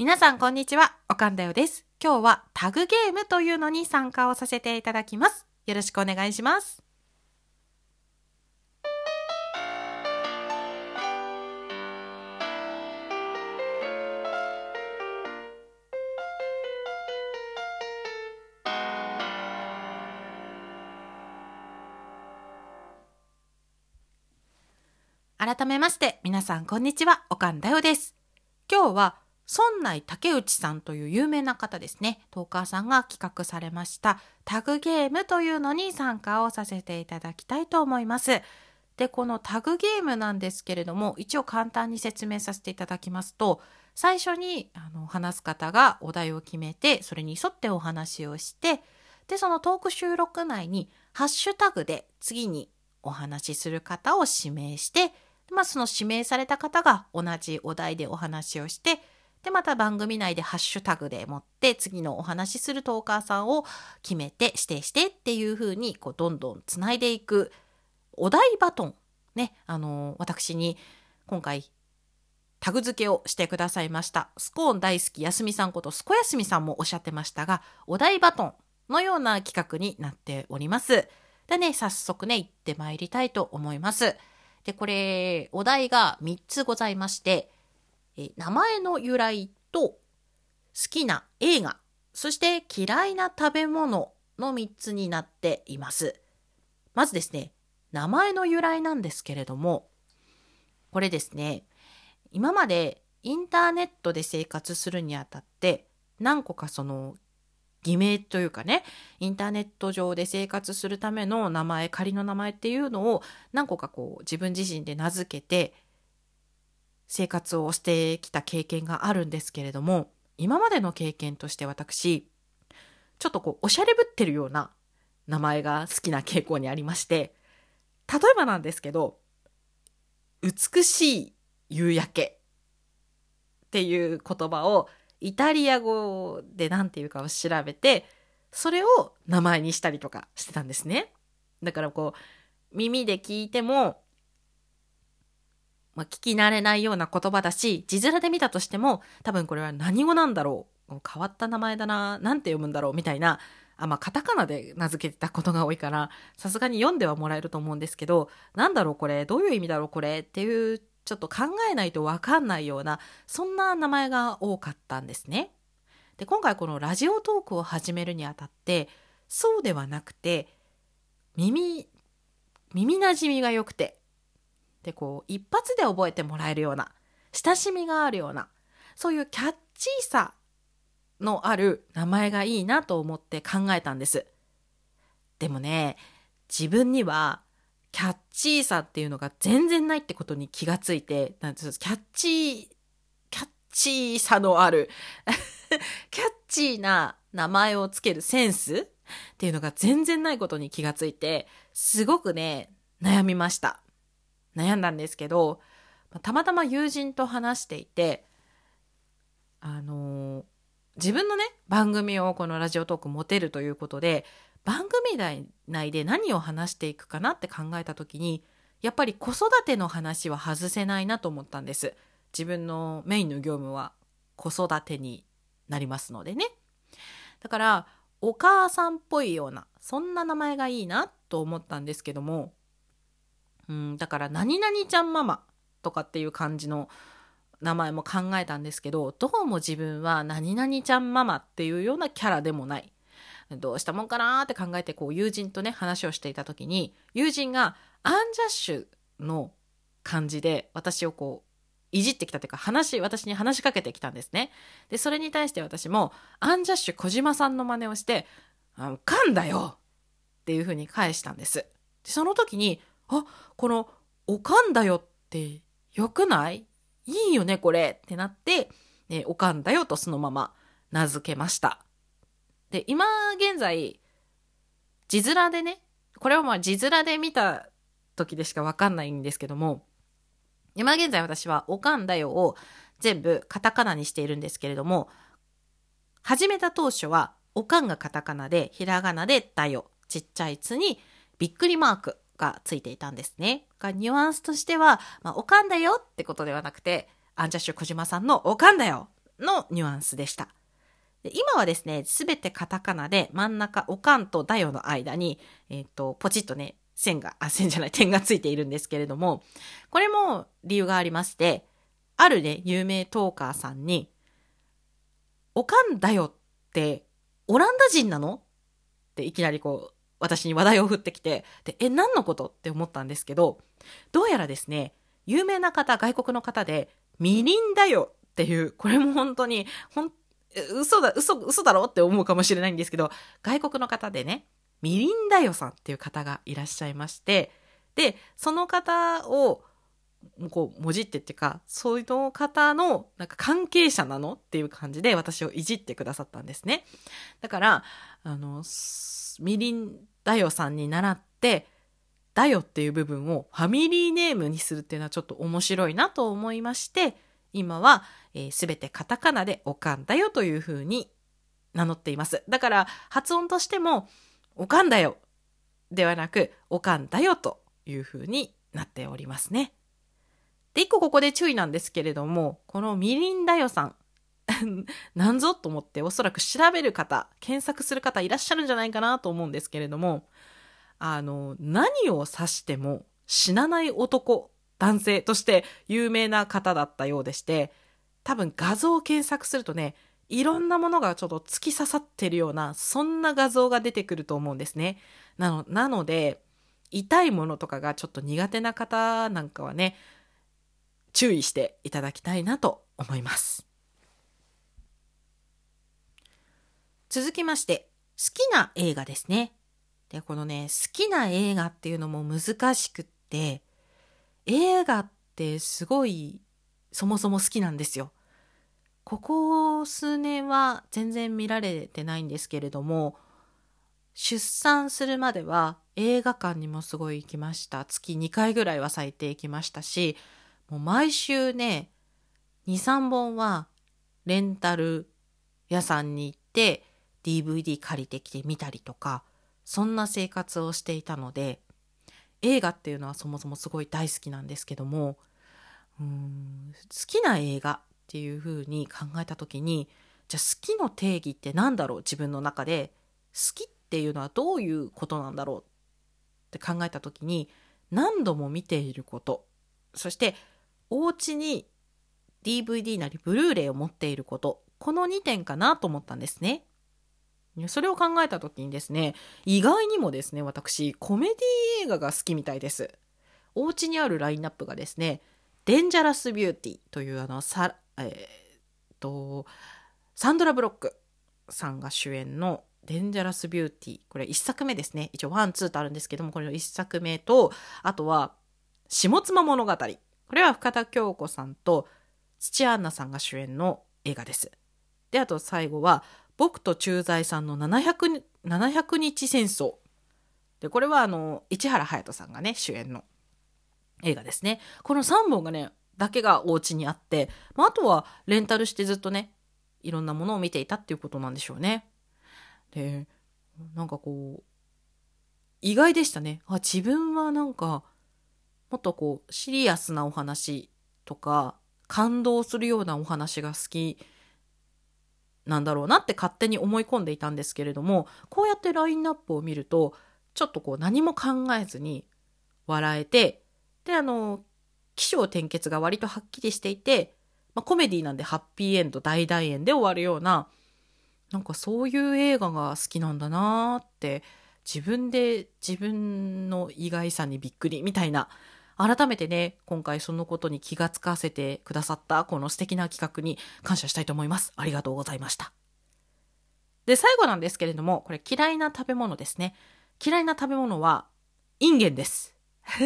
皆さんこんにちは、おかんだよです。今日はタグゲームというのに参加をさせていただきます。よろしくお願いします。改めまして皆さんこんにちはおかんだよです今日は村内竹内さんという有名な方ですね。トーカーさんが企画されました。タグゲームというのに参加をさせていただきたいと思います。でこのタグゲームなんですけれども一応簡単に説明させていただきますと最初にあの話す方がお題を決めてそれに沿ってお話をしてでそのトーク収録内にハッシュタグで次にお話しする方を指名してまあ、その指名された方が同じお題でお話をしてでまた番組内でハッシュタグでもって次のお話しするトーカーさんを決めて指定してっていう風にこうどんどんつないでいくお題バトンねあの私に今回タグ付けをしてくださいました。スコーン大好きやすみさんことすこやすみさんもおっしゃってましたがお題バトンのような企画になっております。でね早速ね行ってまいりたいと思います。で、これ、お題が3つございまして、え名前の由来と好きな映画、そして嫌いな食べ物の3つになっています。まずですね、名前の由来なんですけれども、これですね、今までインターネットで生活するにあたって、何個かその偽名というかねインターネット上で生活するための名前仮の名前っていうのを何個かこう自分自身で名付けて生活をしてきた経験があるんですけれども今までの経験として私ちょっとこうおしゃれぶってるような名前が好きな傾向にありまして例えばなんですけど美しい夕焼けっていう言葉をイタリア語で何て言うかを調べてそれを名前にしたりとかしてたんですね。だからこう耳で聞いても、まあ、聞き慣れないような言葉だし字面で見たとしても多分これは何語なんだろう変わった名前だななんて読むんだろうみたいなあまあカタカナで名付けてたことが多いからさすがに読んではもらえると思うんですけどなんだろうこれどういう意味だろうこれっていうちょっと考えないと分かんないようなそんな名前が多かったんですね。で今回このラジオトークを始めるにあたってそうではなくて耳耳なじみが良くてでこう一発で覚えてもらえるような親しみがあるようなそういうキャッチーさのある名前がいいなと思って考えたんです。でもね自分にはキャッチーさっていうのが全然ないってことに気がついて、なんキャッチー、キャッチーさのある キャッチーな名前をつけるセンスっていうのが全然ないことに気がついて、すごくね、悩みました。悩んだんですけど、たまたま友人と話していて、あのー、自分のね、番組をこのラジオトーク持てるということで、番組内で何を話していくかなって考えた時にやっぱり子育ての話は外せないなと思ったんです。自分のメインの業務は子育てになりますのでね。だからお母さんっぽいようなそんな名前がいいなと思ったんですけどもうんだから何々ちゃんママとかっていう感じの名前も考えたんですけどどうも自分は何々ちゃんママっていうようなキャラでもないどうしたもんかなって考えてこう友人とね話をしていた時に友人がアンジャッシュの感じで私をこういじってきたというか話私に話しかけてきたんですねでそれに対して私もアンジャッシュ小島さんの真似をして「あかんだよ!」っていうふうに返したんですでその時にあこの「おかんだよ」ってよくない？いいよねこれってなって「ね、おかんだよ」とそのまま名付けました。で、今現在、字面でね、これはまあ字面で見た時でしかわかんないんですけども、今現在私はおかんだよを全部カタカナにしているんですけれども、始めた当初はおかんがカタカナで、ひらがなでだよ、ちっちゃいつにびっくりマークがついていたんですね。がニュアンスとしては、まあ、おかんだよってことではなくて、アンジャッシュ小島さんのおかんだよのニュアンスでした。で今はですね、すべてカタカナで真ん中、おかんとだよの間に、えっ、と、ポチッとね、線が、あ、線じゃない、点がついているんですけれども、これも理由がありまして、あるね、有名トーカーさんに、おかんだよってオランダ人なの？っていきなりこう、私に話題を振ってきて、で、え、何のこと？って思ったんですけど、どうやらですね、有名な方、外国の方で、みりんだよ！っていう、これも本当に、ほん、嘘だ、嘘、嘘だろ？って思うかもしれないんですけど、外国の方でね、みりんだよさんっていう方がいらっしゃいまして、で、その方を、こう、もじってっていうか、そういう方の、なんか関係者なの？っていう感じで私をいじってくださったんですね。だから、あの、みりんだよさんに習って、だよっていう部分をファミリーネームにするっていうのはちょっと面白いなと思いまして、今は、えー、てカタカナでおかんだよというふうに名乗っています。だから発音としても、おかんだよではなく、おかんだよというふうになっておりますね。で、一個ここで注意なんですけれども、このみりんだよさん、なんぞと思っておそらく調べる方、検索する方いらっしゃるんじゃないかなと思うんですけれども、あの、何を指しても死なない男、男性として有名な方だったようでして、多分画像を検索するとね、いろんなものがちょっと突き刺さってるような、そんな画像が出てくると思うんですね。なの、なので、痛いものとかがちょっと苦手な方なんかはね、注意していただきたいなと思います。続きまして、好きな映画ですね。で、このね、好きな映画っていうのも難しくって、映画ってすごいそもそも好きなんですよ。ここ数年は全然見られてないんですけれども、出産するまでは映画館にもすごい行きました。月2回ぐらいは最低行きましたし、もう毎週ね、2、3本はレンタル屋さんに行って DVD 借りてきて見たりとか、そんな生活をしていたので、映画っていうのはそもそもすごい大好きなんですけども、うん好きな映画っていうふうに考えた時に、じゃあ好きの定義って何だろう？自分の中で。好きっていうのはどういうことなんだろうって考えた時に、何度も見ていること、そしてお家に DVD なりブルーレイを持っていること、この2点かなと思ったんですね。それを考えた時にですね、意外にもですね、私、コメディ映画が好きみたいです。お家にあるラインナップがですね、デンジャラスビューティーというあの、さ、えー、っと、サンドラ・ブロックさんが主演のデンジャラスビューティー。これ1作目ですね。一応 one、two とあるんですけども、これの1作目と、あとは、下妻物語。これは深田恭子さんと土屋アンナさんが主演の映画です。で、あと最後は、僕と駐在さんの700、700日戦争。で、これはあの、市原隼人さんがね、主演の映画ですね。この3本がね、だけがお家にあって、まあ、あとはレンタルしてずっとね、いろんなものを見ていたっていうことなんでしょうね。で、なんかこう、意外でしたね。あ、自分はなんか、もっとこう、シリアスなお話とか、感動するようなお話が好きなんだろうなって勝手に思い込んでいたんですけれども、こうやってラインナップを見ると、ちょっとこう何も考えずに笑えて、で、あの、起承転結が割とはっきりしていて、まあ、コメディなんでハッピーエンド、大大円で終わるような、なんかそういう映画が好きなんだなーって自分で自分の意外さにびっくりみたいな改めてね、今回そのことに気がつかせてくださったこの素敵な企画に感謝したいと思います。ありがとうございました。で、最後なんですけれども、これ嫌いな食べ物ですね。嫌いな食べ物は、インゲンです。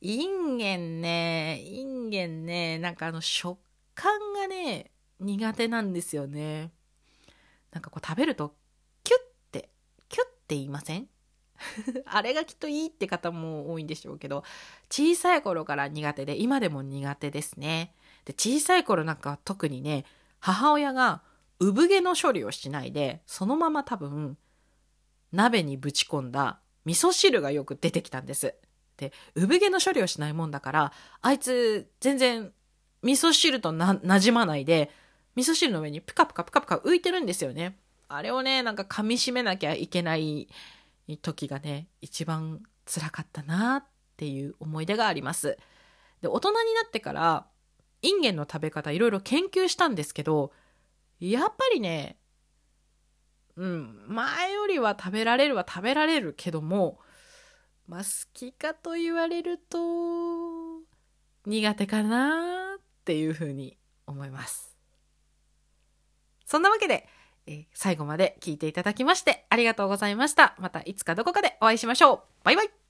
インゲンね、インゲンね、なんかあの食感がね、苦手なんですよね。なんかこう食べると、キュッて、キュッて言いません？あれがきっといいって方も多いんでしょうけど、小さい頃から苦手で、今でも苦手ですね。で、小さい頃なんか特にね、母親が産毛の処理をしないで、そのまま多分、鍋にぶち込んだ味噌汁がよく出てきたんです。で、産毛の処理をしないもんだから、あいつ全然味噌汁とな、馴染まないで、味噌汁の上にプカプカプカプカ浮いてるんですよね。あれをね、なんか噛み締めなきゃいけない時がね、一番辛かったなっていう思い出があります。で、大人になってから、インゲンの食べ方いろいろ研究したんですけど、やっぱりね、うん、前よりは食べられるは食べられるけども、まあ好きかと言われると、苦手かなっていうふうに思います。そんなわけで、えー、最後まで聞いていただきましてありがとうございました。またいつかどこかでお会いしましょう。バイバイ